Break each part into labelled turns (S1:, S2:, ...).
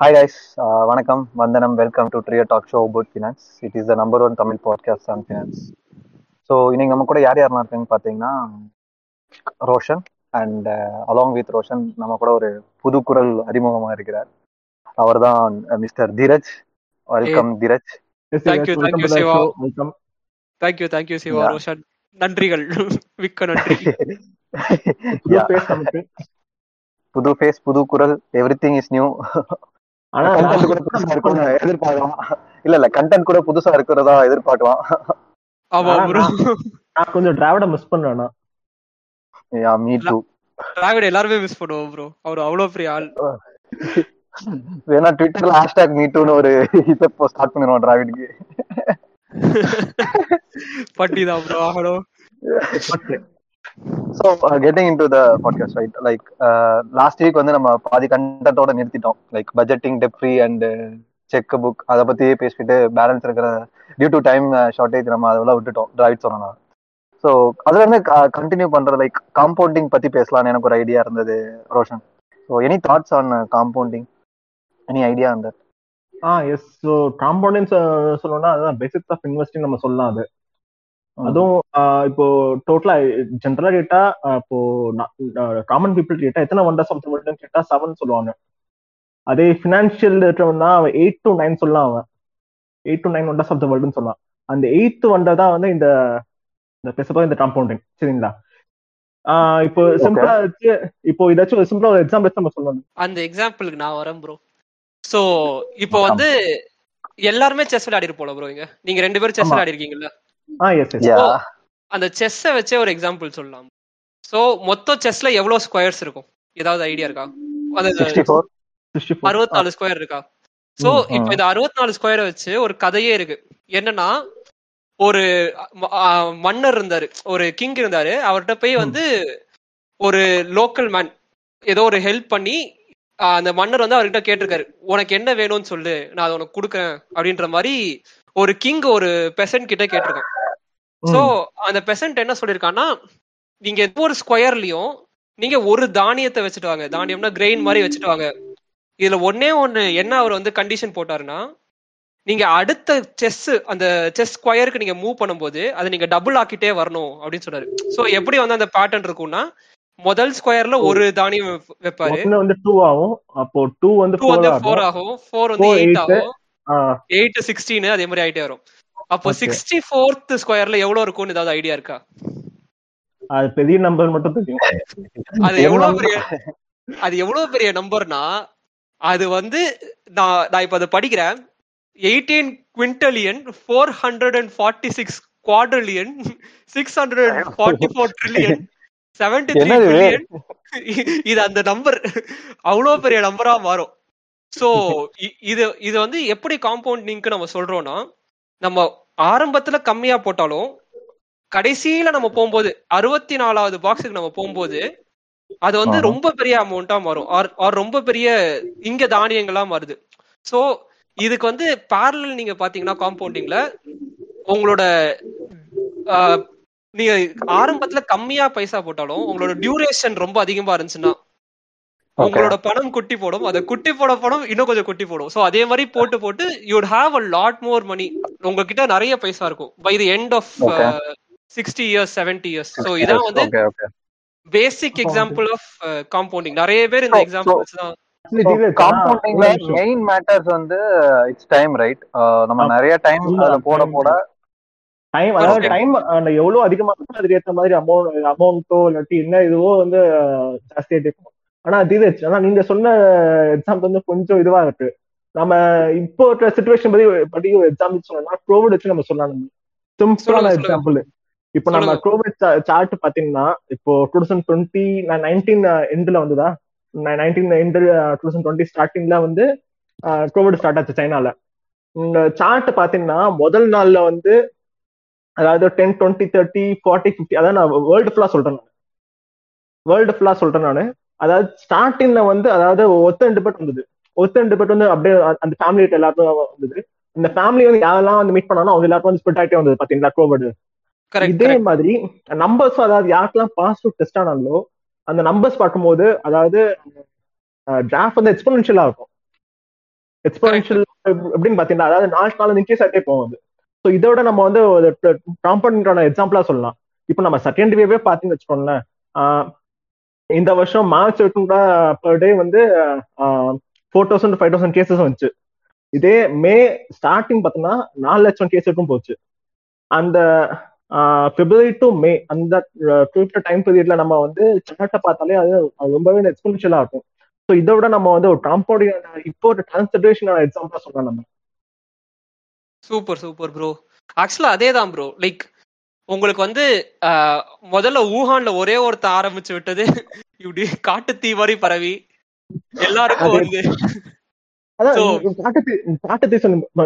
S1: Hi guys, uh, வணக்கம் வந்தனம் welcome to trio talk show about finance it is the number one Tamil podcast on finance so இன்னைக்கு நம்ம கூட யார் யாரெல்லாம் இருக்காங்கன்னு பார்த்தீங்கன்னா Roshan and along with Roshan நம்ம கூட ஒரு புது குரல் அறிமுகமாக இருக்கிறார். அவர் தான் mister Dheeraj. Welcome Dheeraj.
S2: Siva.
S3: show. Welcome.
S2: Thank you thank you Siva. Roshan நன்றிகள். மிக்க நன்றி.
S3: புது
S1: ஃபேஸ் புது குரல். எவ்ரி திங் இஸ் நியூ
S3: ஆனா
S1: கண்டென்ட் கூட புதுசா இருக்கணும் எதிர்பார்க்கலாம். இல்ல இல்ல கண்டென்ட் கூட புதுசா இருக்கிறதா எதிர்பார்க்கலாம்.
S3: நான் கொஞ்சம் டிராவிட மிஸ் பண்றேன்
S1: யா மீ டூ
S2: டிராவிட் எல்லாருமே மிஸ் பண்ணுவோம் ப்ரோ அவர் அவ்வளவு பெரிய ஆள்.
S1: வேணா ட்விட்டர்ல ஹேஷ்டாக் மீ டூன்னு ஒரு இதை ஸ்டார்ட் பண்ணிடுவோம் டிராவிட்க்கு
S2: பட்டி தான் ப்ரோ ஆகணும்
S1: so getting in to the podcast right like last week வந்து நம்ம பாதி கண்டத்தோட நிறுத்திட்டோம். Like budgeting debt free and check book அதை பத்தியே பேசிட்டு பேலன்ஸ் இருக்கிற டியூ டு டைம் ஷார்டேஜ் நம்ம அதெல்லாம் விட்டுட்டோம். டிராவிட் சொன்னாங்க ஸோ அதுல இருந்து கண்டினியூ பண்ற லைக் காம்பவுண்டிங் பத்தி பேசலாம்னு எனக்கு ஒரு ஐடியா இருந்தது Roshan. So any thoughts on compounding any idea அந்த
S3: ஆ எஸ் ஸோ காம்பவுண்டிங் சொல்லணும்னா அதுதான் பேசிக்ஸ் ஆஃப் இன்வெஸ்டிங் நம்ம சொல்லலாம் அது. அதுவும் இப்போ டோட்டலா ஜென்ரலா கேட்டா இப்போ காமன் பீப்புள் கேட்டா எத்தனை ஒண்டர்ஸ் ஆஃப் வேர்ல்டுன்னு கேட்டா செவன் சொல்லுவாங்க. அதே ஃபினான்ஷியல் இருக்கிறவன் தான் அவன் எயிட் டு நைன் சொல்லலாம் அவன். Eight to nine wonders of the வேர்ல்டுன்னு சொல்லலாம் அந்த எயித் ஒண்டர் தான் வந்து இந்த இந்த பேசப்போ இந்த காம்பவுண்டிங் சரிங்களா? இப்போ சிம்பிளா இப்போ இதாச்சும் சிம்பிளா ஒரு எக்ஸாம்பிள் நம்ம சொல்லணும்.
S2: அந்த எக்ஸாம்பிளுக்கு நான் வரேன் ப்ரோ சோ இப்போ வந்து எல்லாருமே செஸ் விளையாடி இருப்போம் ப்ரோ இங்க. நீங்க ரெண்டு பேரும் செஸ். விளையாடி இருக்கீங்கல்ல அந்த செஸ்ஸை வச்சே ஒரு எக்ஸாம்பிள் சொல்லலாம். சோ மொத்தம் செஸ்ல எவ்வளவு ஸ்கொயர்ஸ் இருக்கும்? ஏதாவது ஐடியா இருக்கா? அறுபத்தி நாலு ஸ்கொயர் இருக்கா? சோ இப்போ இந்த அறுபத்தி நாலு ஸ்கொயரை வச்சு ஒரு கதையே இருக்கு. என்னன்னா ஒரு மன்னர் இருந்தாரு. ஒரு கிங் இருந்தாரு. அவர்கிட்ட போய். வந்து ஒரு லோக்கல் மேன் ஏதோ ஒரு ஹெல்ப் பண்ணி அந்த மன்னர் வந்து அவர்கிட்ட கேட்டிருக்காரு. உனக்கு என்ன வேணும்னு சொல்லு. நான் அதை உனக்கு கொடுக்குறேன். அப்படின்ற மாதிரி ஒரு கிங் ஒரு பெசன்ட் கிட்ட கேட்டிருக்கான். சோ அந்த பெசன்ட் என்ன சொல்லிருக்கான்னா நீங்க எந்த ஒரு ஸ்கொயர்லயும் நீங்க ஒரு தானியத்தை வச்சுட்டு வாங்க தானியம்னா கிரெயின் மாதிரி வச்சுட்டு வாங்க இதுல ஒன்னே ஒண்ணு என்ன அவர் வந்து கண்டிஷன் போட்டாருன்னா நீங்க அடுத்த செஸ் அந்த செஸ் ஸ்கொயருக்கு நீங்க மூவ் பண்ணும்போது அதை நீங்க டபுள் ஆக்கிட்டே வரணும் அப்படின்னு சொன்னாரு. சோ எப்படி வந்து அந்த பேட்டர்ன் இருக்கும்னா முதல் ஸ்கொயர்ல ஒரு தானியம் வைப்- வைப்பாரு.
S3: ஒன்னு வந்து டூ ஆகும். அப்போ டூ வந்து
S2: டூ
S3: ஃபோர்
S2: வந்து
S3: ஆகும்.
S2: ஃபோர் ஆகும். ஃபோர் வந்து
S3: Four,
S2: எயிட். ஆகும்.
S3: ஆ,
S2: எயிட் சிக்ஸ்டீன் அதே மாதிரி ஆயிட்டே வரும். அப்போ. சிக்ஸ்டி ஃபோர்த் ஸ்கொயர்ல எவ்வளவு இருக்கும்னு ஏதாவது ஐடியா இருக்கா?
S3: அது பெரிய நம்பர் மட்டும் தெரியும்.
S2: அது எவ்வளவு பெரிய அது எவ்வளவு பெரிய நம்பர்னா அது வந்து நான் நான் இப்ப அதை படிக்கிறேன். Eighteen quintillion four hundred and forty six quadrillion six hundred and forty four trillion seventy three
S1: என்னது இது?
S2: அந்த நம்பர் அவ்வளவு பெரிய நம்பரா மாறும். சோ இது இது வந்து எப்படி காம்பவுண்டிங்க்கு நம்ம சொல்றோம்னா நம்ம ஆரம்பத்துல கம்மியா போட்டாலும் கடைசியில நம்ம போகும்போது அறுபத்தி நாலாவது பாக்ஸுக்கு நம்ம போகும்போது அது வந்து. ரொம்ப பெரிய அமௌண்டா மாறும் ஆர் ரொம்ப பெரிய இங்க தானியங்களா மாறுது சோ இதுக்கு வந்து parallel நீங்க பாத்தீங்கன்னா காம்பவுண்டிங்ல உங்களோட ஆஹ், நீங்க ஆரம்பத்துல கம்மியா பைசா போட்டாலும் உங்களோட டியூரேஷன் ரொம்ப அதிகமா இருந்துச்சுன்னா உங்களோட பணம் குட்டி போடும் அதை குட்டி போட பணம் இன்னும் கொஞ்சம் குட்டி போடும் சோ அதே மாதிரி போட்டு போட்டு யூட் ஹாவ் அ லாட் மோர் மணி உங்ககிட்ட நிறைய பைசா இருக்கும் by the end of. Sixty years seventy years so இதான் வந்து பேசிக் எக்ஸாம்பிள் ஆஃப் காம்பவுண்டிங் நிறைய பேர் இந்த
S1: So-
S2: எக்ஸாம்பிள்ஸ் தான்?
S1: காம்பவுண்டிங்ல. மெயின் மேட்டர்ஸ் வந்து இட்ஸ் டைம் ரைட் நம்ம. நிறைய டைம் அதுல போட
S3: time.
S1: போட
S3: டைம் அதாவது. டைம் எவ்வளவு அதிகமா இருக்கோ அதுக்கு ஏத்த மாதிரி அமௌண்ட் அமௌண்ட்டோ இல்லாட்டி என்ன இதுவோ வந்து அஹ், ஜாஸ்தியாயிட்டே இருக்கும் ஆனா தீரஜ் ஆனா நீங்க சொன்ன எக்ஸாம்பிள் வந்து கொஞ்சம் இதுவா இருக்கு. நம்ம இப்போ இருக்கிற சுச்சுவேஷன் பத்தி பத்தி ஒரு எக்ஸாம்பிள் சொல்லணும்னா கோவிட் வச்சு நம்ம சொல்லலாம். சிம்பிளான எக்ஸாம்பிள் இப்போ நம்ம. கோவிட் சார்ட் பாத்தீங்கன்னா இப்போ டூ தௌசண்ட் டுவெண்ட்டி நைன்டீன் எண்ட்ல வந்துதா. Nineteen end two thousand twenty ஸ்டார்டிங்ல வந்து கோவிட் ஸ்டார்ட் ஆச்சு சைனால. இந்த சார்ட் பாத்தீங்கன்னா முதல் நாள்ல வந்து அதாவது ten twenty thirty forty fifty அதாவது நான் வேர்ல்டு ஃபுல்லா சொல்றேன் நான். வேர்ல்டு ஃபுல்லா சொல்றேன் நான். அதாவது ஸ்டார்டிங்ல வந்து அதாவது ஒத்த ரெண்டு பேர் வந்தது. ஒத்த ரெண்டு பேர் வந்து அப்படியே அந்த ஃபேமிலி எல்லாருக்கும் வந்தது. இந்த ஃபேமிலி வந்து யாரெல்லாம் வந்து மீட் பண்ணாலும் அவங்க எல்லாருக்கும் வந்து ஸ்பிட் ஆகிட்டே வந்தது பாத்தீங்களா கோவிட் இதே மாதிரி நம்பர்ஸ் அதாவது யாருக்கெல்லாம் பாசிட்டிவ் டெஸ்ட் ஆனாங்களோ அந்த நம்பர்ஸ் பார்க்கும்போது அதாவது டிராஃப்ட் வந்து எக்ஸ்போனன்ஷியலா இருக்கும். எக்ஸ்போனன்ஷியல் எப்படின்னு பாத்தீங்கன்னா அதாவது நாலு நாள் இன்க்ரீஸ் ஆகிட்டே போகுது ஸோ இதோட நம்ம வந்து காம்பவுண்டான எக்ஸாம்பிளா சொல்லலாம். இப்போ நம்ம செகண்ட் வேவே பார்த்தீங்கன்னு வச்சுக்கோங்களேன் இந்த வருஷம் மார்ச் கூட பர் டே வந்து four thousand five thousand cases வந்துச்சு. இதே மே ஸ்டார்டிங் பார்த்தோம்னா நாலு லட்சம் கேஸ் வரைக்கும் போச்சு. அந்த பிப்ரவரி டு மே அந்த குறிப்பிட்ட டைம் பீரியட்ல நம்ம வந்து சார்ட்டை பார்த்தாலே அது ரொம்பவே எக்ஸ்பென்ஷியலா இருக்கும். ஸோ இதை விட நம்ம வந்து ஒரு காம்பவுண்டிங் இப்போ ஒரு டிரான்ஸ்ஜென்ரேஷனான எக்ஸாம்பிளா சொல்லலாம் நம்ம.
S2: சூப்பர் சூப்பர் ப்ரோ ஆக்சுவலா அதே தான் ப்ரோ லைக் உங்களுக்கு வந்து முதல்ல ஊஹான்ல ஒரே ஒருத்தன் ஆரம்பிச்சு விட்டது. இப்படி காட்டு தீ மாதிரி பரவி. எல்லாருக்கும் வருது.
S3: காட்டுத்தீ காட்டுத்தீ சொன்ன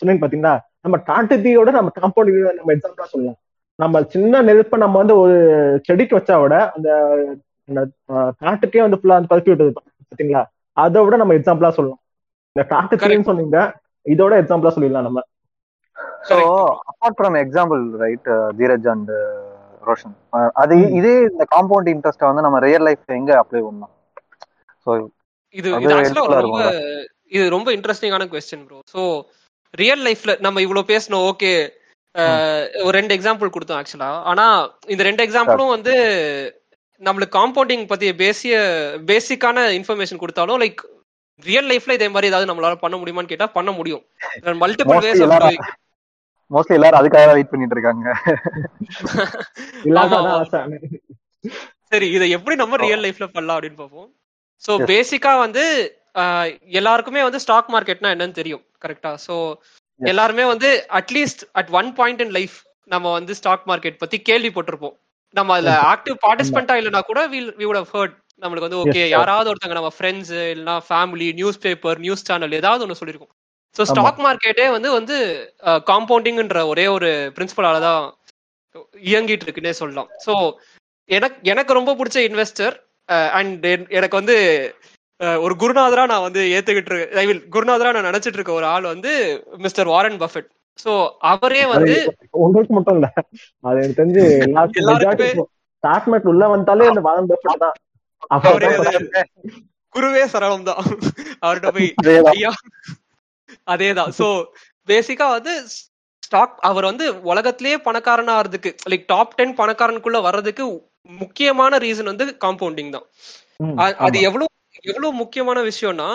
S3: சொன்னேன்னு பாத்தீங்களா? நம்ம காட்டுத்தீயோட நம்ம காம்பவுண்ட் நம்ம எக்ஸாம்பிளா சொல்லலாம். நம்ம சின்ன நெருப்பை நம்ம வந்து ஒரு செடிக்கு வச்சா விட அந்த காட்டுக்கே வந்து ஃபுல்லா வந்து விட்டது பாத்தீங்களா? அதை விட நம்ம எக்ஸாம்பிளா சொல்லலாம். இந்த காட்டு தீன்னு சொன்னீங்க இதோட எக்ஸாம்பிளா சொல்லிடலாம் நம்ம.
S1: So. Apart from example right Dheeraj and Roshan அது
S3: ம்.
S1: இதே இந்த காம்பவுண்ட் இன்ட்ரெஸ்ட் வந்து நம்ம ரியல் லைஃப் எங்க அப்ளை பண்ணலாம்? ஸோ
S2: இது ரொம்ப இது ரொம்ப இன்ட்ரெஸ்டிங்கான கொஸ்டின் ப்ரோ ஸோ ரியல் லைஃப்ல நம்ம இவ்வளவு பேசணும் ஓகே ஒரு ரெண்டு எக்ஸாம்பிள் கொடுத்தோம் ஆக்சுவலா ஆனா இந்த ரெண்டு எக்ஸாம்பிளும் வந்து நம்மளுக்கு காம்பவுண்டிங் பத்தி பேசிய பேசிக்கான இன்ஃபர்மேஷன் கொடுத்தாலும் லைக் ரியல் லைஃப்ல இதே மாதிரி ஏதாவது நம்மளால பண்ண முடியுமான்னு கேட்டா பண்ண முடியும். மல்டிபிள் வேஸ்
S1: மோஸ்ட்லி எல்லாரும் அதுக்காக வெயிட் பண்ணிட்டு இருக்காங்க.
S2: சரி இதை எப்படி நம்ம ரியல் லைஃப்ல பண்ணலாம் அப்படின்னு பார்ப்போம். ஸோ பேசிக்கா வந்து ஆஹ், எல்லாருக்குமே வந்து ஸ்டாக் மார்க்கெட்னா என்னன்னு தெரியும் கரெக்டா ஸோ
S1: Yes.
S2: எல்லாருமே வந்து at least at one point in life நம்ம வந்து ஸ்டாக் மார்க்கெட் பத்தி கேள்விப்பட்டிருப்போம் நம்ம அதுல ஆக்டிவ் பார்ட்டிசிபென்டா இல்லைனா கூட வி வுட் ஹவ் ஹர்ட் நம்மளுக்கு வந்து ஓகே. யாராவது ஒருத்தங்க நம்ம ஃப்ரெண்ட்ஸ் இல்லைனா family newspaper news channel ஏதாவது ஒன்று சொல்லியிருக்கோம். ஸோ ஸ்டாக் மார்க்கெட்டே வந்து வந்து காம்பவுண்டிங்ன்ற ஒரே ஒரு பிரின்சிபலால தான் இயங்கிட்டு இருக்குன்னே சொல்லலாம். ஸோ எனக்கு எனக்கு ரொம்ப பிடிச்ச இன்வெஸ்டர் அண்ட் எனக்கு வந்து ஒரு குருநாதரா நான் வந்து ஏத்துக்கிட்டு இருக்க ஐ மீன் குருநாதரா நான் நினைச்சிட்டு இருக்க ஒரு ஆள் வந்து மிஸ்டர் வாரன் பஃபெட் ஸோ அவரே வந்து
S3: உங்களுக்கு மட்டும் இல்ல. அது எனக்கு தெரிஞ்சு எல்லாருக்கும் உள்ள வந்தாலே இந்த வாரம் பஃபெட் தான்.
S2: குருவே சரளம் தான் அவர்கிட்ட போய். ஐயா. அதேதான் சோ பேசிக்கா வந்து ஸ்டாக் அவர் வந்து உலகத்திலேயே பணக்காரனா ஆறதுக்கு லைக் டாப் டென் பணக்காரனுக்குள்ள வர்றதுக்கு முக்கியமான ரீசன் வந்து காம்பவுண்டிங் தான் அது. எவ்வளவு எவ்வளவு முக்கியமான விஷயம்னா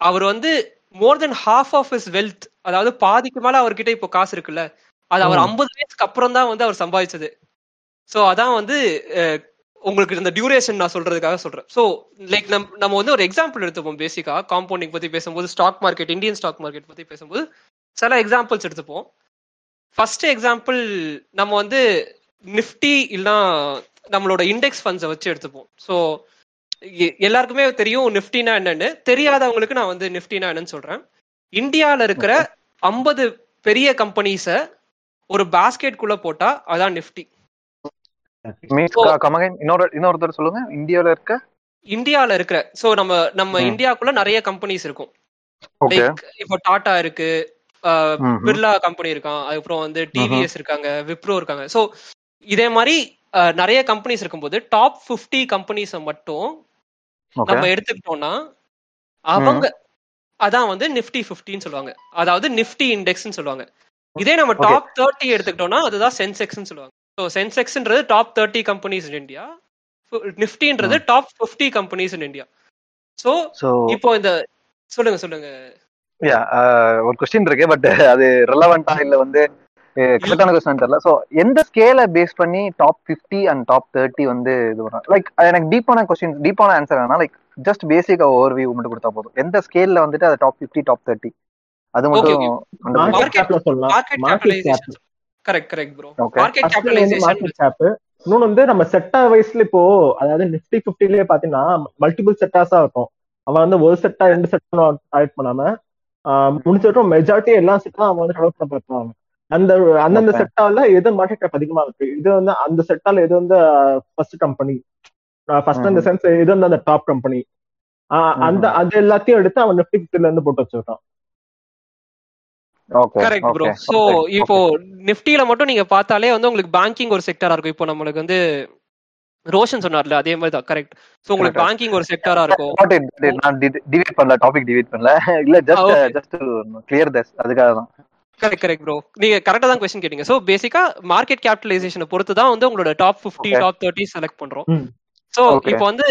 S2: அவர் வந்து more then half of his wealth அதாவது பாதிக்கு மேல அவர்கிட்ட இப்போ காசு இருக்குல்ல அது அவர். ஐம்பது வயசுக்கு அப்புறம் தான் வந்து அவர் சம்பாதிச்சது சோ அதான் வந்து உங்களுக்கு இந்த டியூரேஷன் நான் சொல்றதுக்காக சொல்றேன். சோ லைக் நம் நம்ம வந்து ஒரு எக்ஸாம்பிள் எடுத்துப்போம் பேசிக்கா காம்பவுண்டிங் பத்தி பேசும்போது stock market Indian stock market பத்தி பேசும்போது சில எக்ஸாம்பிள்ஸ் எடுத்துப்போம். ஃபர்ஸ்ட் எக்ஸாம்பிள் நம்ம வந்து நிஃப்டி இல்லைன்னா நம்மளோட இண்டெக்ஸ் ஃபண்ட்ஸை வச்சு எடுத்துப்போம். ஸோ எல்லாருக்குமே தெரியும் நிஃப்டினா என்னன்னு. தெரியாதவங்களுக்கு நான் வந்து நிஃப்டினா என்னன்னு சொல்றேன். இந்தியால இருக்கிற ஐம்பது பெரிய கம்பெனிஸ ஒரு பாஸ்கெட் குள்ள போட்டா அதான் நிஃப்டி
S1: இன்னொரு இன்னொருத்தர் சொல்லுங்க. இந்தியால இருக்க?
S2: இந்தியால இருக்கிற சோ நம்ம நம்ம. இந்தியாக்குள்ள நிறைய கம்பெனிஸ் இருக்கும். லைக் இப்போ டாடா இருக்கு பிர்லா கம்பெனி இருக்கான். அதுக்கப்புறம் வந்து டிவிஎஸ் இருக்காங்க விப்ரோ இருக்காங்க. சோ இதே மாதிரி நிறைய கம்பெனிஸ் இருக்கும்போது டாப் 50 கம்பெனிஸை மட்டும் நம்ம எடுத்துக்கிட்டோம்னா அவங்க அதான் வந்து நிஃப்டி 50 சொல்லுவாங்க. அதாவது நிஃப்டி இண்டெக்ஸ்னு சொல்லுவாங்க. இதே நம்ம. டாப் தேர்ட்டி எடுத்துக்கிட்டோம்னா அதுதான் சென்செக்ஸ்னு சொல்லுவாங்க. So சென்செக்ஸ்ன்றது top thirty companies in India நிஃப்டின்றது top 50 companies in India so
S1: so
S2: இப்போ இந்த சொல்லுங்க சொல்லுங்க.
S1: யா ஒரு கொஸ்டின் இருக்கு பட் அது ரெலவெண்டா இல்ல வந்து கரெக்டான கொஸ்டின் தெரியல. சோ எந்த ஸ்கேல பேஸ் பண்ணி டாப் 50 அண்ட் டாப் தேர்ட்டி வந்து இது வரும்? லைக் எனக்கு டீப்பான கொஸ்டின் டீப்பான ஆன்சர் வேணா like just basic overview மட்டும் கொடுத்தா போதும். எந்த ஸ்கேல்ல வந்துட்டு அது டாப் 50 டாப் தேர்ட்டி அது மட்டும்
S2: கரெக்ட் கரெக்ட் ப்ரோ. மார்க்கெட்
S3: வந்து
S2: கேபிட்டலைசேஷன்
S3: மார்க்கெட் கேப் இன்னொன்னு வந்து நம்ம செட்டா வயசுல இப்போ அதாவது நிப்டி பிப்டிலேயே பாத்தீங்கன்னா மல்டிபிள் செட்டாஸா இருக்கும். அவன் வந்து ஒரு செட்டா ரெண்டு செட்டா ஆட் பண்ணாம வரைக்கும் மெஜாரிட்டி எல்லா செட்டும் அவன் வந்து கலெக்ட் பண்ண பார்ப்பாங்க. அந்த அந்தந்த. செட்டால எது மார்க்கெட் கேப் அதிகமா இருக்கு? இது வந்து அந்த செட்டால எது வந்து ஃபர்ஸ்ட் கம்பெனி ஃபர்ஸ்ட் இந்த சென்ஸ் எது வந்து அந்த டாப் கம்பெனி அந்த அது எல்லாத்தையும் எடுத்து அவன் நிப்டி பிப்டில இருந்து போட்டு வச்சிருக்கான்.
S2: கரெக்ட் ப்ரோ சோ இப்போ நிஃப்டில மட்டும் நீங்க பார்த்தாலே வந்து உங்களுக்கு பேங்கிங் ஒரு செக்டரா இருக்கும் இப்போ நம்மளுக்கு வந்து ரோஷன் சொன்னார்ல அதே மாதிரி தான் கரெக்ட் சோ உங்களுக்கு. பேங்கிங் ஒரு செக்டரா இருக்கும்.
S1: நான் டிவைட் பண்ணல டாபிக் டிவைட் பண்ணல இல்ல ஜஸ்ட். ஜஸ்ட் கிளியர் தஸ் அதுக்காக தான்
S2: கரெக்ட் கரெக்ட் ப்ரோ நீங்க கரெக்டா தான் கொஸ்டின் கேட்டீங்க சோ பேசிக்கா மார்க்கெட் கேபிட்டலைசேஷனை பொறுத்து தான் வந்து உங்களோட top 50
S1: Okay.
S2: Top thirty select பண்றோம். So
S1: Okay.
S2: இப்போ வந்து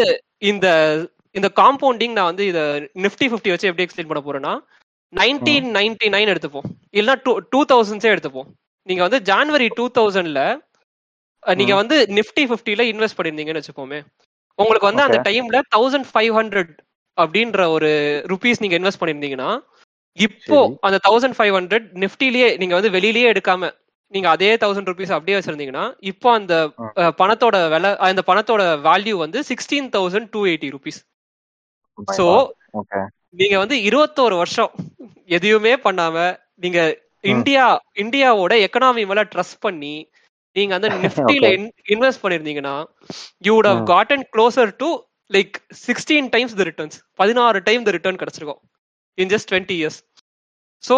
S2: இந்த இந்த காம்பவுண்டிங் நான் வந்து இத நிஃப்டி 50 வச்சு எப்படி எக்ஸ்பிளைன் பண்ண போறேன்னா நைன்டீன் நைன்டி நைன் எடுத்துப்போம். இல்லைன்னா டூ டூ தௌசண்ட்ஸே எடுத்துப்போம். நீங்க வந்து ஜான்வரி டூ தௌசண்ட்ல நீங்க. வந்து நிஃப்டி 50ல இன்வெஸ்ட் பண்ணிருந்தீங்கன்னு வச்சுப்போமே உங்களுக்கு வந்து அந்த. டைம்ல தௌசண்ட் ஃபைவ் ஹண்ட்ரட் அப்படின்ற ஒரு ருபீஸ் நீங்க இன்வெஸ்ட் பண்ணிருந்தீங்கன்னா இப்போ. அந்த தௌசண்ட் ஃபைவ் ஹண்ட்ரட் நிஃப்டிலேயே நீங்க வந்து வெளியிலேயே எடுக்காம நீங்க அதே தௌசண்ட் ருபீஸ் அப்படியே வச்சிருந்தீங்கன்னா இப்போ அந்த பணத்தோட விலை அந்த பணத்தோட வேல்யூ வந்து sixteen thousand two eighty rupees so
S1: okay
S2: நீங்க வந்து இருபத்தோரு வருஷம் எதையுமே பண்ணாம நீங்க இந்தியா இந்தியாவோட எக்கனாமி மேல ட்ரஸ்ட் பண்ணி நீங்க அந்த நிஃப்டில invest பண்ணிருந்தீங்கன்னா you would have. Gotten closer to like sixteen times the returns பதினாறு டைம் த ரிட்டர்ன் கிடைச்சிருக்கும் in just twenty years so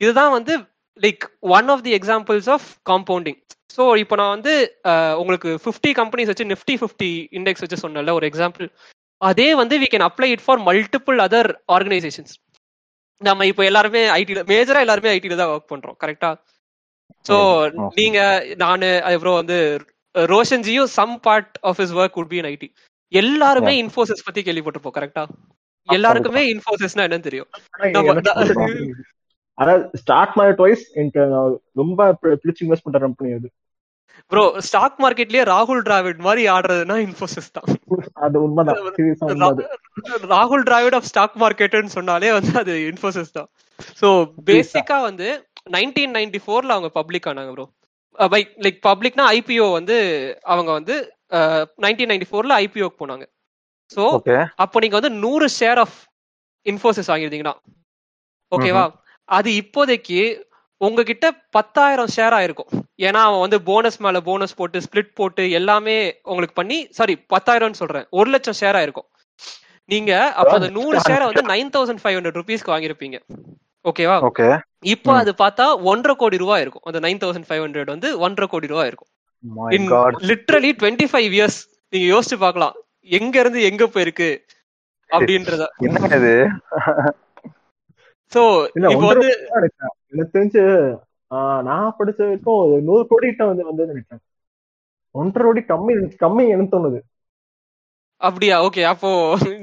S2: இதுதான் வந்து like one of the examples of compounding so இப்போ நான் வந்து உங்களுக்கு ஃபிஃப்டி கம்பெனிஸ் வச்சு நிஃப்டி ஃபிஃப்டி இண்டெக்ஸ் வச்சு சொன்னல ஒரு எக்ஸாம்பிள் அதே வந்து we can apply it for multiple other organisations நம்ம இப்போ எல்லாருமே ஐடில மேஜரா எல்லாருமே ஐடில தான் ஒர்க் பண்றோம் கரெக்டா சோ
S1: Okay.
S2: நீங்க நானு அதுக்கப்புறம் வந்து ரோஷன்ஜியும் some part of his work would be in IT எல்லாருமே இன்ஃபோசிஸ் பத்தி கேள்விப்பட்டிருப்போம் கரெக்டா எல்லாருக்குமே இன்ஃபோசிஸ்னா என்னன்னு தெரியும்.
S3: அதாவது ஸ்டார்ட் மார்க்கெட் வைஸ் எனக்கு ரொம்ப பி- பிடிச்ச இன்வெஸ்ட் பண்ற கம்பெனி அது.
S2: ப்ரோ ஸ்டாக் மார்க்கெட்லயே ராகுல் டிராவிட் மாதிரி ஆடுறதுன்னா இன்ஃபோசிஸ் தான்.
S3: அது உண்மைதான்.
S2: ராகுல் டிராவிட் ஆஃப் ஸ்டாக் மார்க்கெட்னு சொன்னாலே வந்து அது இன்ஃபோசிஸ் தான். சோ பேசிக்கா வந்து நைன்டீன் நைன்டி ஃபோர்ல அவங்க பப்ளிக் ஆனாங்க ப்ரோ பை லைக் பப்ளிக்னா ஐபிஓ வந்து அவங்க வந்து நைன்டீன் நைன்டி ஃபோர்ல ஐபிஓக்கு போனாங்க. சோ அப்போ நீங்க வந்து நூறு ஷேர் ஆஃப் இன்ஃபோசிஸ் வாங்கியிருந்தீங்கன்னா. ஓகேவா அது இப்போதைக்கு உங்ககிட்ட பத்தாயிரம் ஷேர் ஆயிருக்கும். ஏன்னா அவன் வந்து போனஸ் மேல போனஸ் போட்டு ஸ்பிளிட் போட்டு எல்லாமே உங்களுக்கு பண்ணி சாரி பத்தாயிரம்னு சொல்றேன். ஒரு லட்சம் ஷேர் ஆயிருக்கும். நீங்க அப்ப அந்த நூறு ஷேரை வந்து நைன் தௌசண்ட் ஃபைவ் ஹண்ட்ரட் ருபீஸ்க்கு வாங்கியிருப்பீங்க. ஓகேவா?
S1: ஓகே.
S2: இப்போ. அது பார்த்தா ஒன்றரை கோடி ரூபாய் இருக்கும். அந்த நைன் தௌசண்ட் ஃபைவ் ஹண்ட்ரட் வந்து ஒன்றரை கோடி ரூபாய் இருக்கும். லிட்ரலி டுவெண்ட்டி ஃபைவ் இயர்ஸ் நீங்க யோசிச்சு பார்க்கலாம். எங்க இருந்து எங்க போயிருக்கு? அப்படின்றத. சோ இப்போ வந்து.
S3: எனக்கு தெரிஞ்சு நான் படிச்ச வரைக்கும் ஒரு நூறு கோடி கிட்ட வந்து வந்து நினைக்கிறேன். ஒன்றரை கோடி கம்மி கம்மி எனக்கு தோணுது.
S2: அப்படியா? ஓகே அப்போ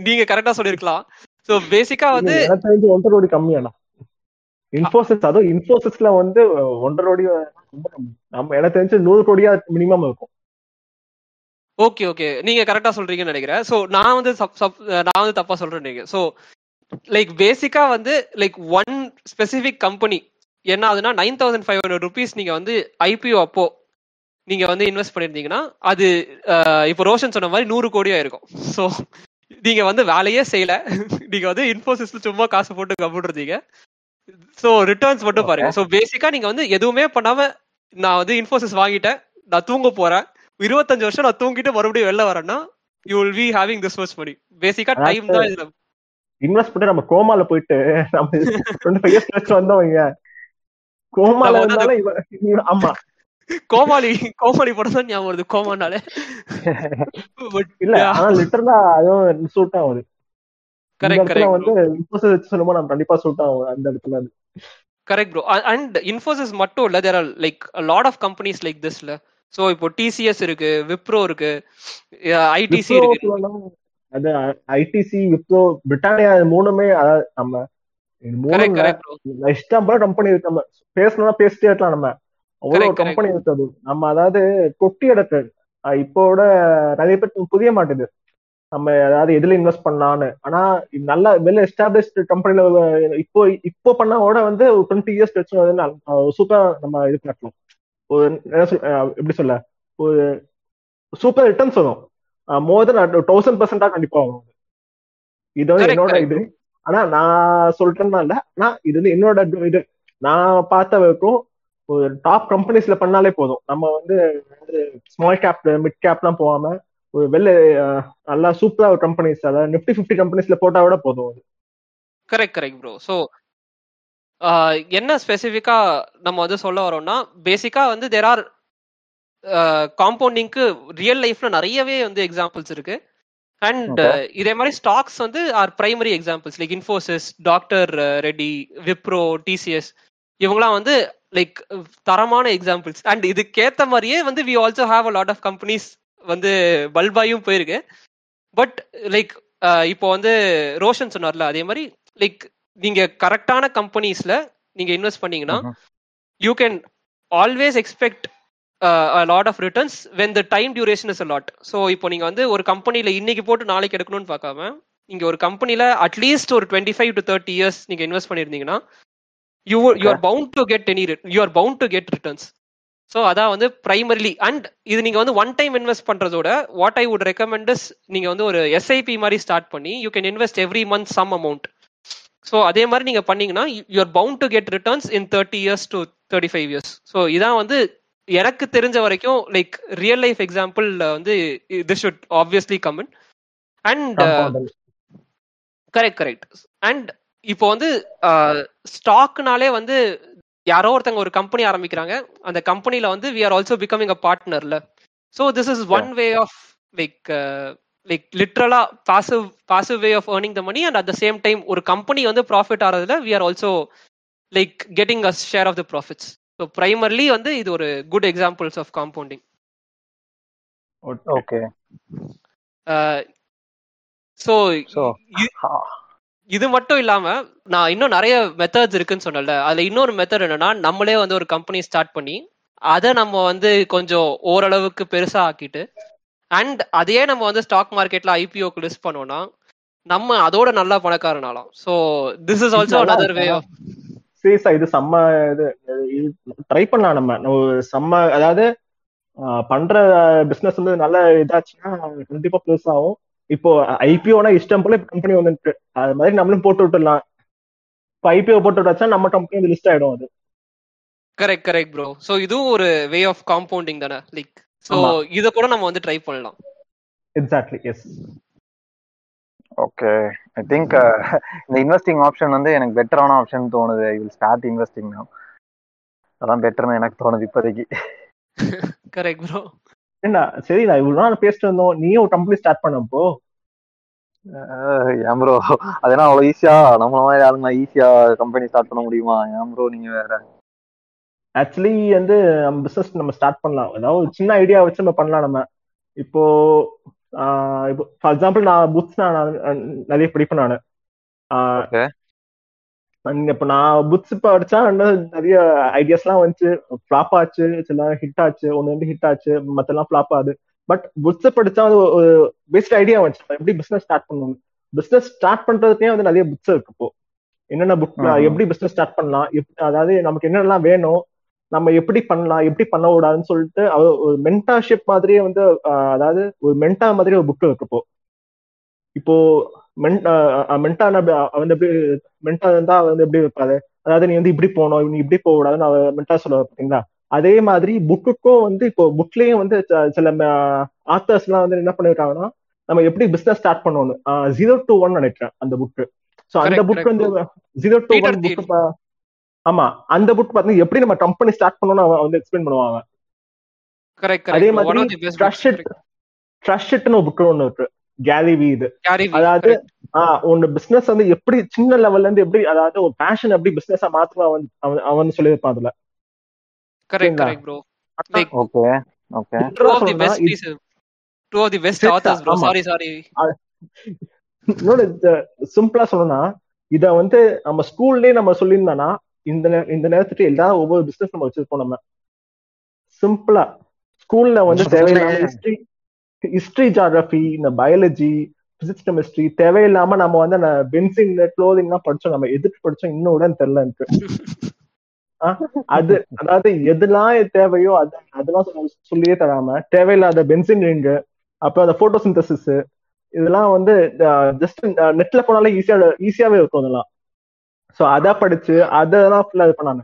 S2: நீங்க கரெக்டா சொல்லிருக்கலாம் சோ பேசிக்கா வந்து
S3: எனக்கு தெரிஞ்சு ஒன்றரை கோடி கம்மியானா இன்ஃபோசிஸ் அதுவும் இன்ஃபோசிஸ்ல வந்து ஒன்றரை கோடி நம்ம எனக்கு தெரிஞ்சு நூறு கோடியா மினிமம் இருக்கும்.
S2: ஓகே ஓகே நீங்க கரெக்டா சொல்றீங்கன்னு நினைக்கிறேன். சோ நான் வந்து நான் வந்து தப்பா சொல்றேன் நீங்க சோ லைக் பேசிக்கா வந்து லைக் ஒன் ஸ்பெசிபிக் கம்பெனி என்ன ஆகுதுன்னா nine thousand five hundred rupees நீங்க வந்து ஐபிஓ அப்போ நீங்க வந்து இன்வெஸ்ட் பண்ணிருந்தீங்கன்னா அது இப்போ ரோஷன் சொன்ன மாதிரி நூறு கோடியா இருக்கும் சோ நீங்க வந்து வேலையே செய்யல. நீங்க வந்து இன்ஃபோசிஸ்ல சும்மா காசு போட்டு கம்மிடுறீங்க சோ ரிட்டர்ன்ஸ் மட்டும் பாருங்க. சோ பேசிக்கா நீங்க வந்து எதுவுமே பண்ணாம நான் வந்து இன்ஃபோசிஸ் வாங்கிட்டேன். நான் தூங்க போறேன். இருபத்தஞ்சு வருஷம் நான் தூங்கிட்டு மறுபடியும் வெளில வரேன்னா you will be having this much money பேசிக்கா டைம் தான்
S3: இன்வெஸ்ட் பண்ணி நம்ம கோமால போயிட்டு நம்ம டுவெண்ட்டி ஃபைவ் இயர்ஸ் வந்தவங்க கோமால ஆமா.
S2: கோமாளி கோமாளி படம் தான் ஞாபகம் வருது கோமானாலே.
S3: இல்ல ஆனா லிட்டரலா அதுவும் சூட் ஆகுது
S2: கரெக்ட் கரெக்ட்
S3: வந்து இன்ஃபோசிஸ் வச்சு சொல்லும்போது நம்ம கண்டிப்பா சூட் ஆகும் அந்த இடத்துல.
S2: கரெக்ட் ப்ரோ அண்ட் இன்ஃபோசிஸ் மட்டும் இல்ல there are like lot of companies like திஸ்ல so இப்போ டிசிஎஸ் இருக்கு விப்ரோ இருக்கு ஐடிசி இருக்கு.
S3: அது ஐடிசி விப்ரோ பிரிட்டானியா மூணுமே நம்ம இஷ்டம் போல கம்பெனி இருக்கு நம்ம பேசணும்னா பேசிட்டே இருக்கலாம் நம்ம. அவ்வளவு. கம்பெனி இருக்குது நம்ம அதாவது கொட்டி எடுக்கு இப்போட நிறைய பேருக்கு புரிய மாட்டுது நம்ம அதாவது எதுல இன்வெஸ்ட் பண்ணலான்னு ஆனா நல்ல வெல் எஸ்டாப்ளிஷ்டு கம்பெனில இப்போ இப்போ பண்ணாவோட வந்து ஒரு டுவெண்ட்டி இயர்ஸ் வந்து சூப்பரா நம்ம இது பண்ணலாம் ஒரு எப்படி சொல்ல? ஒரு சூப்பர் ரிட்டர்ன்ஸ் வரும். மோர் தென் தௌசண்ட் பர்சன்டா கண்டிப்பா வரும். இது வந்து என்னோட. இது. ஆனா நான் சொல்றேன்னா இல்ல நான் இது வந்து என்னோட இது நான் பார்த்த வரைக்கும் ஒரு டாப் கம்பெனிஸ்ல பண்ணாலே போதும். நம்ம வந்து ஸ்மால் கேப் மிட் கேப்லாம் போகாம ஒரு வெள்ள நல்லா சூப்பரா ஒரு கம்பெனிஸ் அதாவது நிஃப்டி ஃபிஃப்டி கம்பெனிஸ்ல போட்டா விட போதும் அது.
S2: கரெக்ட் கரெக்ட் ப்ரோ ஸோ என்ன ஸ்பெசிஃபிக்கா நம்ம வந்து சொல்ல வரோம்னா பேசிக்கா வந்து தேர் ஆர் காம்பவுண்டிங்க்கு ரியல் லைஃப்ல நிறையவே வந்து எக்ஸாம்பிள்ஸ் இருக்கு. And
S1: Okay.
S2: இதே மாதிரி ஸ்டாக்ஸ் வந்து are primary examples like Infosys doctor Reddy Wipro TCS இவங்கலாம் வந்து லைக் தரமான எக்ஸாம்பிள்ஸ் அண்ட் இதுக்கேத்த மாதிரியே வந்து we also have a lot of companies வந்து பல்பாயும் போயிருக்கு பட் லைக் இப்போ வந்து ரோஷன் சொன்னார்ல அதே மாதிரி லைக் நீங்க கரெக்டான கம்பெனிஸ்ல நீங்க இன்வெஸ்ட் பண்ணீங்கன்னா. You can always expect lot of returns when the time is a lot so இப்போ நீங்க வந்து ஒரு கம்பெனில இன்னைக்கு போட்டு நாளைக்கு எடுக்கணும்னு பார்க்காம நீங்க ஒரு கம்பெனில அட்லீஸ்ட் ஒரு twenty five to thirty years நீங்க invest பண்ணிருந்தீங்கன்னா you you are bound to get any you are bound to get returns so அதான் வந்து பிரைமரிலி அண்ட் இது நீங்க வந்து one time invest பண்றதோட what I would recommend is நீங்க வந்து ஒரு எஸ்ஐபி மாதிரி ஸ்டார்ட் பண்ணி you can invest every month some amount so அதே மாதிரி நீங்க பண்ணீங்கன்னா you are bound to get returns in thirty years to thirty five years so இதான் வந்து எனக்கு தெரிஞ்ச வரைக்கும் லைக் ரியல் லைஃப் எக்ஸாம்பிள் வந்து this should obviously common and correct correct and இப்போ வந்து ஸ்டாக்னாலே வந்து யாரோ ஒருத்தங்க ஒரு கம்பெனி ஆரம்பிக்கிறாங்க. அந்த கம்பெனில வந்து we are also becoming a பார்ட்னர்ல so this is one way of like like லிட்ரலா passive passive way of earning the money and at the same time ஒரு கம்பெனி வந்து profit ஆகிறதுல we are also like getting a share of the profits so primarily வந்து இது ஒரு good examples of compounding
S1: okay
S2: so இது மட்டும் இல்லாம நான் இன்னும் நிறைய மெத்தட்ஸ் இருக்குன்னு சொன்னல அதுல இன்னொரு மெத்தட் என்னன்னா நம்மளே வந்து ஒரு கம்பெனி ஸ்டார்ட் பண்ணி அதை நம்ம வந்து கொஞ்சம் ஓரளவுக்கு பெருசா ஆக்கிட்டு அண்ட் அதையே நம்ம வந்து ஸ்டாக் மார்க்கெட்ல ஐபிஓக்கு லிஸ்ட் பண்ணோம்னா நம்ம அதோட நல்லா பணக்காரனாலாம் so this is also another way of
S3: சீரியஸா இது செம்ம இது ட்ரை பண்ணலாம் நம்ம. நம்ம செம்ம அதாவது பண்ற பிசினஸ் வந்து நல்ல இதாச்சுன்னா கண்டிப்பா ப்ளஸ் ஆகும். இப்போ ஐபிஓனா இஷ்டம் போல கம்பெனி வந்துட்டு அது மாதிரி நம்மளும் போட்டு விட்டுடலாம். இப்போ ஐபிஓ போட்டு விட்டாச்சா நம்ம கம்பெனி லிஸ்ட் ஆயிடும் அது.
S2: கரெக்ட் கரெக்ட் ப்ரோ ஸோ இதுவும் ஒரு வே ஆஃப் காம்பவுண்டிங் தானே? Like so. இதை கூட நம்ம வந்து ட்ரை பண்ணலாம்.
S3: Exactly yes
S1: okay I think இந்த இன்வெஸ்டிங் ஆப்ஷன் வந்து எனக்கு பெட்டரான ஆப்ஷன் தோணுது. ஐ வில் ஸ்டார்ட் இன்வெஸ்டிங் அதான் பெட்டர்னு எனக்கு தோணுது இப்போதைக்கு.
S2: கரெக்ட் ப்ரோ
S3: என்ன? சரி நான் இவ்வளவு நாள் பேசிட்டு இருந்தோம். நீயும் ஒரு கம்பெனி ஸ்டார்ட் பண்ணப்போ
S1: ஏன் ப்ரோ அதெல்லாம் அவ்வளோ ஈஸியா நம்மள மாதிரி ஆளுங்க ஈஸியா கம்பெனி ஸ்டார்ட் பண்ண முடியுமா? ஏன் ப்ரோ நீங்க வேற?
S3: ஆக்சுவலி வந்து நம்ம பிசினஸ் நம்ம ஸ்டார்ட் பண்ணலாம். ஏதாவது ஒரு சின்ன ஐடியா வச்சு நம்ம பண்ணலாம் நம்ம. இப்போ இப்போ ஃபார் எக்ஸாம்பிள் நான் புக்ஸ் நான் நிறைய படிப்பேன் நான். இப்போ நான் புக்ஸ் படிச்சா நிறைய ஐடியாஸ்லாம் வந்துச்சு. ஃப்ளாப் ஆச்சு சில ஹிட் ஆச்சு ஒன்று வந்து ஹிட் ஆச்சு மற்றெல்லாம் ஃப்ளாப் ஆகுது. பட் புக்ஸ் படிச்சா அது ஒரு பெஸ்ட் ஐடியா வந்துச்சு. எப்படி பிசினஸ் ஸ்டார்ட் பண்ணணும்? பிசினஸ் ஸ்டார்ட் பண்றதுக்கே வந்து நிறைய புக்ஸ் இருக்கு இப்போ. என்னென்ன புக். எப்படி பிசினஸ் ஸ்டார்ட் பண்ணலாம்? அதாவது நமக்கு என்னெல்லாம் வேணும்? நம்ம எப்படி பண்ணலாம் எப்படி பண்ண கூடாதுன்னு சொல்லிட்டு ஒரு மென்டார்ஷிப் மாதிரியே வந்து அதாவது ஒரு மென்டா மாதிரி ஒரு புக் இருக்கு இப்போ. மென்டா வந்து எப்படி மென்டா இருந்தா வந்து எப்படி இருப்பாரு அதாவது நீ வந்து இப்படி போகணும் நீ இப்படி போக கூடாதுன்னு அவ மென்டா சொல்லுவா பாத்தீங்களா? அதே மாதிரி புக்குக்கும் வந்து இப்போ புக்லயும் வந்து சில ஆத்தர்ஸ் எல்லாம் வந்து என்ன பண்ணிருக்காங்கன்னா நம்ம எப்படி பிசினஸ் ஸ்டார்ட் பண்ணணும்? ஜீரோ டு ஒன் நினைக்கிறேன் அந்த புக் சோ அந்த புக். வந்து ஜீரோ டு ஒன். புக் ஆமா அந்த புக் பாத்தீங்கன்னா எப்படி நம்ம கம்பெனி ஸ்டார்ட் பண்ணணும்னு அவன் வந்து எக்ஸ்பிளைன் பண்ணுவாங்க.
S2: கரெக்ட்
S3: அதே
S2: கரெக்ட் ஒன்
S3: மாதிரி
S2: ஆஃப் தி பெஸ்ட்
S3: ட்ரஸ்ட் ஒரு புக் ஒன்று இருக்கு. கேரி வி இது. அதாவது ஆஹ் உன்னோட பிசினஸ் வந்து எப்படி சின்ன லெவல்ல இருந்து எப்படி அதாவது ஒரு பேஷன் எப்படி பிசினஸா மாத்துவா அவன் அவன் அவன் சொல்லியிருப்பான் அதுல.
S2: கரெக்ட்
S3: சரிங்களா?
S2: Correct bro like
S1: okay okay
S2: two of the
S3: சொல்லணும்னா
S2: பெஸ்ட்
S3: இது-
S2: pieces two of the best
S3: Six,
S2: authors bro
S3: ஆமா.
S2: சாரி சாரி
S3: இன்னொரு சிம்பிளா சொல்லணும்னா இத வந்து நம்ம ஸ்கூல்லயே நம்ம சொல்லியிருந்தோம்னா இந்த இந்த நேரத்துக்கு எல்லாரும் ஒவ்வொரு பிசினஸ் நம்ம வச்சிருப்போம் நம்ம. சிம்பிளா ஸ்கூல்ல வந்து தேவையில்லாம ஹிஸ்டரி ஹிஸ்டரி ஜாகிரபி இந்த பயாலஜி பிசிக்ஸ் கெமிஸ்ட்ரி தேவையில்லாம நம்ம வந்து அந்த பென்சிங் க்ளோதிங் எல்லாம் படிச்சோம். நம்ம எதுக்கு படிச்சோம்? இன்னும் கூட தெரியல எனக்கு. அது அதாவது எதெல்லாம் தேவையோ அது அதெல்லாம் சொல்ல- சொல்லியே தராம தேவையில்லாத பென்சின் ரிங்கு அப்புறம் அந்த போட்டோ சிந்தசிஸ் இதெல்லாம் வந்து ஜஸ்ட் நெட்ல போனாலே ஈஸியா ஈஸியாவே இருக்கும் அதெல்லாம். சோ அத படிச்சு அதெல்லாம் ஃபுல்லா இது பண்ணாங்க.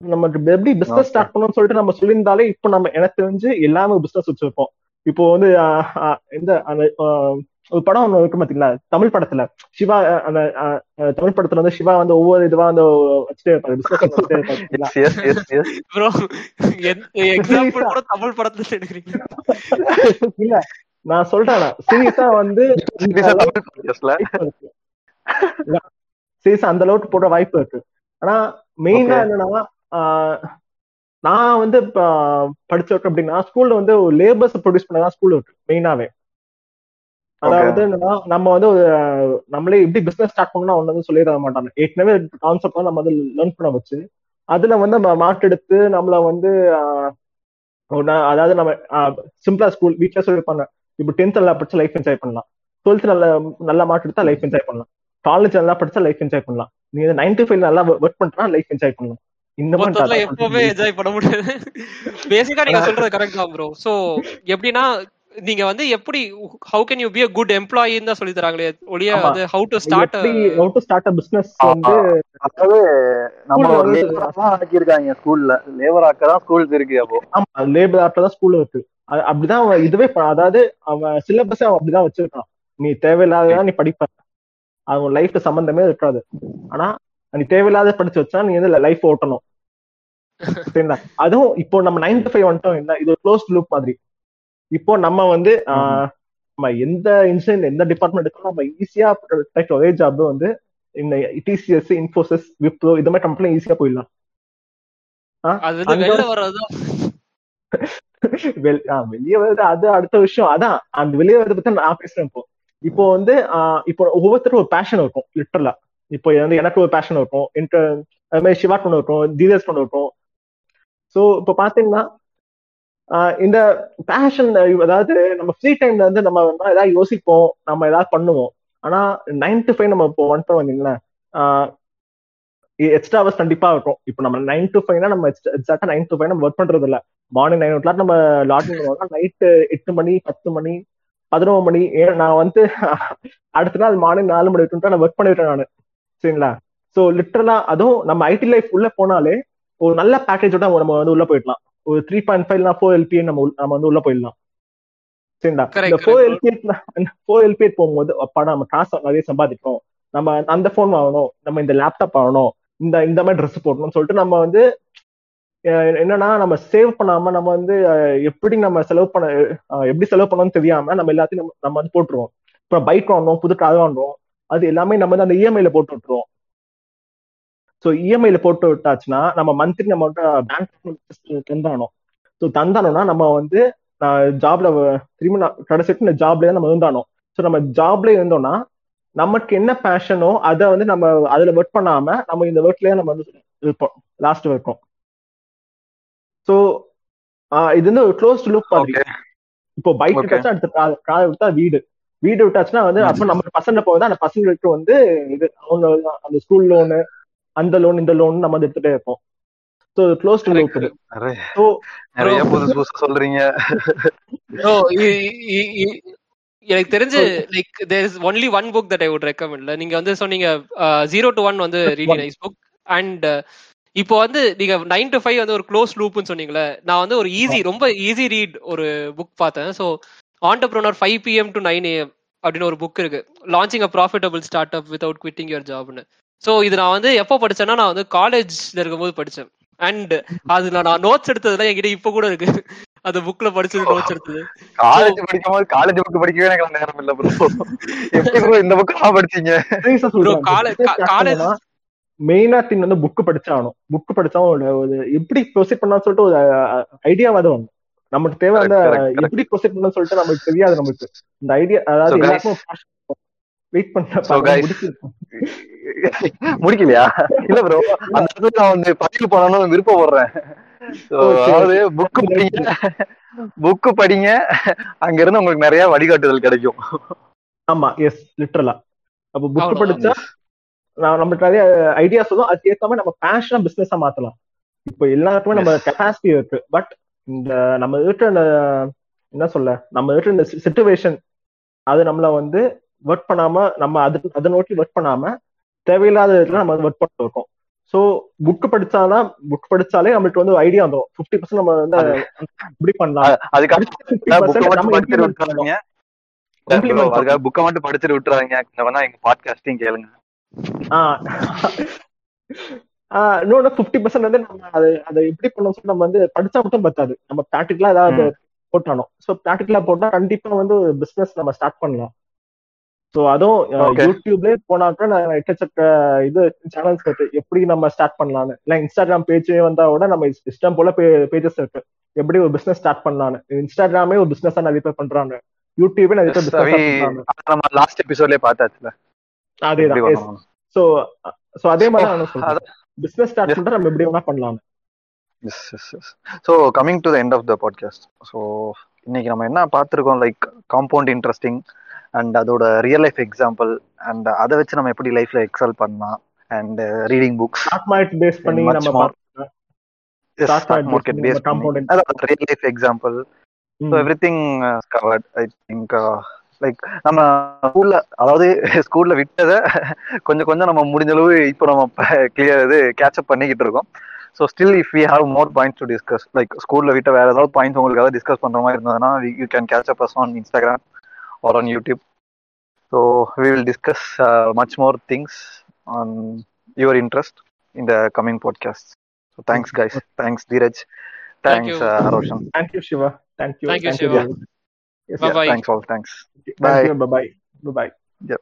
S3: நமக்கு எப்படி பிசினஸ். ஸ்டார்ட் பண்ணணும்னு சொல்லிட்டு நம்ம சொல்லியிருந்தாலே இப்போ நம்ம எனக்கு தெரிஞ்சு எல்லாமே பிசினஸ் வச்சிருப்போம். இப்போ வந்து இந்த அந்த ஒரு படம் ஒண்ணு இருக்கு பாத்தீங்களா? தமிழ் படத்துல. சிவா அந்த தமிழ் படத்துல வந்து சிவா வந்து ஒவ்வொரு இதுவா வந்து வச்சுட்டே இருப்பாரு.
S2: தமிழ் படத்துல எடுக்கிறீங்க
S3: இல்ல நான் சொல்றேன் சீரியஸா வந்து சீரியஸா அந்த அளவுக்கு போட வாய்ப்பு இருக்கு. ஆனா மெயினா. என்னன்னா நான் வந்து படிச்சிருக்கேன் அப்படின்னா ஸ்கூல்ல வந்து லேபர்ஸ் ப்ரொடியூஸ் பண்ணதான் ஸ்கூல் இருக்கு மெயினாவே அதாவது என்னன்னா நம்ம வந்து நம்மளே எப்படி பிசினஸ் ஸ்டார்ட் பண்ணணும் ஒண்ணு வந்து சொல்லிட மாட்டாங்க. ஏற்கனவே கான்செப்ட் நம்ம வந்து லேர்ன் பண்ண வச்சு அதுல வந்து நம்ம மார்க் எடுத்து நம்மள வந்து அதாவது நம்ம சிம்பிளா ஸ்கூல் வீட்ல சொல்லிருப்பாங்க இப்போ டென்த் நல்லா படிச்சா லைஃப் என்ஜாய் பண்ணலாம். டுவெல்த் நல்ல நல்ல மார்க் எடுத்தா லைஃப் என்ஜாய் பண்ணலாம். காலேஜ் நல்லா படிச்சா லைஃப் என்ஜாய் பண்ணலாம். நீ நைன் டு ஃபைவ் நல்லா ஒர்க் பண்றா லைஃப் என்ஜாய் பண்ணலாம். இந்த மாதிரி.
S2: எப்பவுமே என்ஜாய் பண்ண முடியாது. பேசிக்கா நீங்க சொல்றது கரெக்ட் தான் ப்ரோ சோ எப்படின்னா நீங்க வந்து எப்படி how can you be a good எம்ப்ளாயின்னு தான் சொல்லி தராங்களே ஒளிய. வந்து how to start
S3: how to start a business வந்து
S1: அதாவது நம்ம ஒரு லேபரா தான் ஆக்கியிருக்காங்க ஸ்கூல்ல லேபர் ஆக்க தான் ஸ்கூல்ஸ் இருக்கு அப்போ.
S3: ஆமா லேபர் ஆர்ட்ல தான் ஸ்கூல்ல இருக்கு. அது- அப்படிதான் அவன் இதுவே அதாவது அவன் சிலபஸ் அவன் அப்படிதான் வச்சிருக்கான். நீ தேவையில்லாததான் நீ படிப்ப. அவன் லைஃப் சம்பந்தமே இருக்காது. ஆனா நீ தேவையில்லாத படிச்சு வச்சா நீ வந்து லைஃப் ஓட்டணும். சரிங்களா? அதுவும் இப்போ நம்ம நைன் டு ஃபைவ் வந்துட்டோம் என்ன? இது க்ளோஸ் லூப் மாதிரி. இப்போ நம்ம வந்து நம்ம எந்த இன்சிடென்ட் எந்த டிபார்ட்மெண்ட் எடுத்தாலும் நம்ம ஈஸியா ஒரே ஜாப் வந்து இந்த டிசிஎஸ் இன்ஃபோசிஸ் விப்ரோ இது மாதிரி கம்பெனி ஈஸியா போயிடலாம். வெளிய வருது அது அடுத்த விஷயம். அதான் அந்த வெளிய வரத பத்தி நான் பேசுறேன் இப்போ. இப்போ வந்து இப்போ ஒவ்வொருத்தரும் ஒரு பேஷன் இருக்கும் லிட்டரலா இப்போ வந்து எனக்கு ஒரு பேஷன் இருக்கும் இன்டர் அது மாதிரி சிவா ஒன்று இருக்கும் தீரஸ் ஒன்று இருக்கும். ஸோ இப்போ பாத்தீங்கன்னா இந்த பேஷன் அதாவது நம்ம ஃப்ரீ டைம்ல வந்து நம்ம ஏதாவது யோசிப்போம் நம்ம ஏதாவது பண்ணுவோம். ஆனா நைன் டு ஃபைவ் நம்ம இப்போ ஒன் வந்துட்டோம் வந்தீங்களா எக்ஸ்ட்ரா ஹவர்ஸ் கண்டிப்பா இருக்கும். இப்போ நம்ம நைன் டு ஃபைவ்னா நம்ம எக்ஸாக்டா நைன் டு ஃபைவ் நம்ம ஒர்க் பண்றது இல்ல மார்னிங் நைன் ஓ கிளாக் நம்ம லாகின் பண்ணுவோம்னா நைட்டு எட்டு மணி பத்து மணி பதினோரு மணி நான் வந்து அடுத்த நாள் மார்னிங் நாலு மணி வரைக்கும் நான் ஒர்க் பண்ணிட்டேன் நான். சரிங்களா? ஸோ லிட்டரலா அதுவும் நம்ம ஐடி லைஃப் உள்ள போனாலே ஒரு நல்ல பேக்கேஜோட நம்ம வந்து உள்ள போயிடலாம். ஒரு three point five four LPA நம்ம நம்ம வந்து உள்ள போயிடலாம். சரிங்களா? இந்த ஃபோர். எல்பிஏ ஃபோர் எல்பிஏ போகும்போது அப்பா நம்ம காசு நிறைய சம்பாதிக்கிறோம் நம்ம அந்த ஃபோன் வாங்கணும் நம்ம இந்த லேப்டாப் வாங்கணும் இந்த இந்த மாதிரி ட்ரெஸ் போடணும்னு சொல்லிட்டு நம்ம வந்து என்னன்னா நம்ம சேவ் பண்ணாம நம்ம வந்து எப்படி நம்ம செலவு பண்ண எப்படி செலவு பண்ணணும்னு தெரியாம நம்ம எல்லாத்தையும் நம்ம நம்ம வந்து போட்டுருவோம். இப்போ பைக் வாங்கணும் புது கார் வாங்கணும் அது எல்லாமே நம்ம வந்து அந்த இஎம்ஐல போட்டு விட்டுருவோம். ஸோ இஎம்ஐல போட்டு விட்டாச்சுன்னா நம்ம மந்த்லி நம்ம வந்து பேங்க் தந்தானோம் ஸோ தந்தானோம்னா நம்ம வந்து ஜாப்ல திரும்பி நான் கடைசிட்டு இந்த ஜாப்ல நம்ம இருந்தானோம் ஸோ நம்ம ஜாப்ல இருந்தோம்னா நமக்கு என்ன பேஷனோ அதை வந்து நம்ம அதுல ஒர்க் பண்ணாம நம்ம இந்த ஒர்க்லயே நம்ம வந்து இருப்போம் லாஸ்ட் வரைக்கும். ஸோ இது வந்து ஒரு க்ளோஸ் லுக் மாதிரி இப்போ பைக். விட்டாச்சுன்னா அடுத்த கார் விட்டா வீடு வீடு விட்டாச்சுன்னா வந்து அப்போ நம்ம பசங்க போகுது அந்த பசங்களுக்கு வந்து இது அவங்க அந்த ஸ்கூல் லோனு அந்த லோன் இந்த லோன் நம்ம வந்து எடுத்துட்டே இருப்போம் ஸோ க்ளோஸ் டு லுக் இது
S1: நிறைய புதுசு புதுசு சொல்றீங்க
S2: எனக்கு தெரிஞ்சு like there is only one book that I would ரெக்கமெண்ட்ல நீங்க வந்து சொன்னீங்க ஜீரோ டு ஒன் வந்து ரீடி நைஸ் புக் அண்ட் இப்போ வந்து நீங்க நைன் டு ஃபைவ் வந்து ஒரு க்ளோஸ் லூப்னு சொன்னீங்களே நான் வந்து ஒரு ஈஸி ரொம்ப ஈஸி ரீட் ஒரு புக் பார்த்தேன். So entrepreneur five PM to nine AM அப்படின்னு ஒரு புக் இருக்கு. Launching a profitable startup without quitting your ஜாப்னு so இது நான் வந்து எப்போ படிச்சேன்னா நான் வந்து காலேஜ்ல இருக்கும்போது படிச்சேன். அண்ட் அதுல நான் நோட்ஸ் எடுத்ததுல என்கிட்ட இப்போ கூட இருக்கு. அந்த புக்ல படிச்சது நோட்ஸ் எடுத்தது.
S1: காலேஜ் படிக்கும் போது காலேஜ் புக் படிக்கவே எனக்கு நேரம் இல்ல ப்ரோ எப்படி ப்ரோ இந்த புக் எல்லாம் படிச்சீங்க?
S2: Bro, காலே- கா- college-
S3: மெயினா திங் வந்து புக் படிச்சாகணும். புக் படிச்சா ஒரு எப்படி ப்ரொசீட் பண்ணான்னு சொல்லிட்டு ஒரு ஐடியாவாத ஒண்ணு நமக்கு தேவை அந்த. எப்படி ப்ரொசீட் பண்ணணும்னு சொல்லிட்டு நமக்கு தெரியாது நமக்கு. இந்த ஐடியா
S1: So,
S3: அதாவது எல்லாருக்கும் வெயிட் பண்ண
S1: முடிக்கலையா? இல்ல ப்ரோ அந்த இடத்துல நான் வந்து பதிவு பண்ணணும்னு விருப்பப்படுறேன். So,
S3: Okay.
S1: அதாவது புக் படிங்க. புக் படிங்க. அங்க இருந்து உங்களுக்கு நிறைய வழிகாட்டுதல் கிடைக்கும்.
S3: ஆமா எஸ் லிட்டரலா அப்ப புக். படிச்சா நம்மளுக்கு நிறைய ஐடியாஸ் வரும். அதுக்கு ஏத்த மாதிரி நம்ம பேஷனா பிசினஸா மாத்தலாம். இப்போ எல்லாருக்குமே நம்ம கெப்பாசிட்டி இருக்கு. பட் இந்த நம்ம இருக்கிற என்ன சொல்ல? நம்ம இருக்கிற இந்த சுச்சுவேஷன் அது நம்மள வந்து ஒர்க் பண்ணாம நம்ம அது அதை நோக்கி ஒர்க் பண்ணாம தேவையில்லாத இடத்துல நம்ம ஒர்க் பண்ணிட்டு இருக்கோம். ஸோ புக் படிச்சாதான் புக் படிச்சாலே நம்மளுக்கு வந்து ஐடியா வந்துடும் ஃபிஃப்டி பர்சன்ட் நம்ம வந்து இப்படி பண்ணலாம்.
S1: அதுக்கு
S3: அடுத்த 50%
S1: புக்
S3: நம்ம
S1: மட்டும் படிச்சுட்டு
S3: implement பண்ணணும்.
S1: விட்டுறாதீங்க
S3: Implement
S1: அதுக்காக புக்கை மட்டும் படிச்சுட்டு விட்டுறாங்க எங்க பாட்காஸ்டையும் கேளுங்க.
S3: இன்னொன்னு பிப்டி பர்சன்ட் வந்து நம்ம அதை அதை எப்படி பண்ணோம் நம்ம வந்து படிச்சா மட்டும் பத்தாது. நம்ம ப்ராக்டிக்கலா ஏதாவது போட்டானோம் ஸோ ப்ராக்டிக்கலா போட்டா கண்டிப்பா வந்து பிசினஸ் நம்ம ஸ்டார்ட் பண்ணலாம். ஸோ அதுவும். யூடியூப்லேயே போனாக்க நான் எக்கச்சக்க இது சேனல்ஸ் இருக்கு. எப்படி நம்ம ஸ்டார்ட் பண்ணலாம்னு. இல்லை இன்ஸ்டாகிராம் பேஜே வந்தா கூட நம்ம இஷ்டம் போல பேஜஸ் இருக்கு. எப்படி ஒரு பிசினஸ் ஸ்டார்ட் பண்ணலாம்னு. இன்ஸ்டாகிராமே ஒரு பிசினஸ் நிறைய பேர் பண்றாங்க. யூடியூபே நிறைய பேர் பிசினஸ்
S1: நம்ம லாஸ்ட் எபிசோட்லயே பார்த்தாச்சுல.
S3: அதேதான். சோ சோ அதே மாதிரி நான் சொல்றேன்.
S1: அதான்.
S3: பிசினஸ் ஸ்டார்ட் பண்றா நம்ம எப்படி வேணா பண்ணலாம்.
S1: Yes, yes, yes. So coming to the end of the podcast. So இன்னைக்கு நம்ம என்ன பார்த்துருக்கோம்? லைக் காம்பவுண்ட் இன்ட்ரெஸ்டிங் அண்ட் அதோட ரியல் லைஃப் எக்ஸாம்பிள் அண்ட் அதை வச்சு நம்ம எப்படி லைஃப்ல எக்ஸல் பண்ணலாம் அண்ட் ரீடிங் புக்ஸ்
S3: பேஸ் பண்ணி நம்ம
S1: market base real life example so. Everything covered I think like நம்ம ஸ்கூல்ல அதாவது ஸ்கூல்ல விட்டதை கொஞ்சம் கொஞ்சம் நம்ம முடிஞ்ச அளவு இப்போ நம்ம கிளியர் இது கேட்சப் பண்ணிக்கிட்டு இருக்கோம். So still if we have more points to discuss like ஸ்கூல்ல விட்ட வேற ஏதாவது பாயிண்ட்ஸ் உங்களுக்கு ஏதாவது டிஸ்கஸ் பண்ற மாதிரி இருந்ததுன்னா you can catch up us on Instagram or on YouTube so we will discuss much more things on your interest in the coming podcast so thanks guys thanks Dheeraj
S2: Thank you.
S1: Thanks Roshan
S3: Thank you, Shiva. Thank
S2: Yes,
S3: bye yeah,
S2: bye.
S1: Thanks all. Thanks.
S3: Thank bye. Bye bye. Bye bye.
S1: Yep.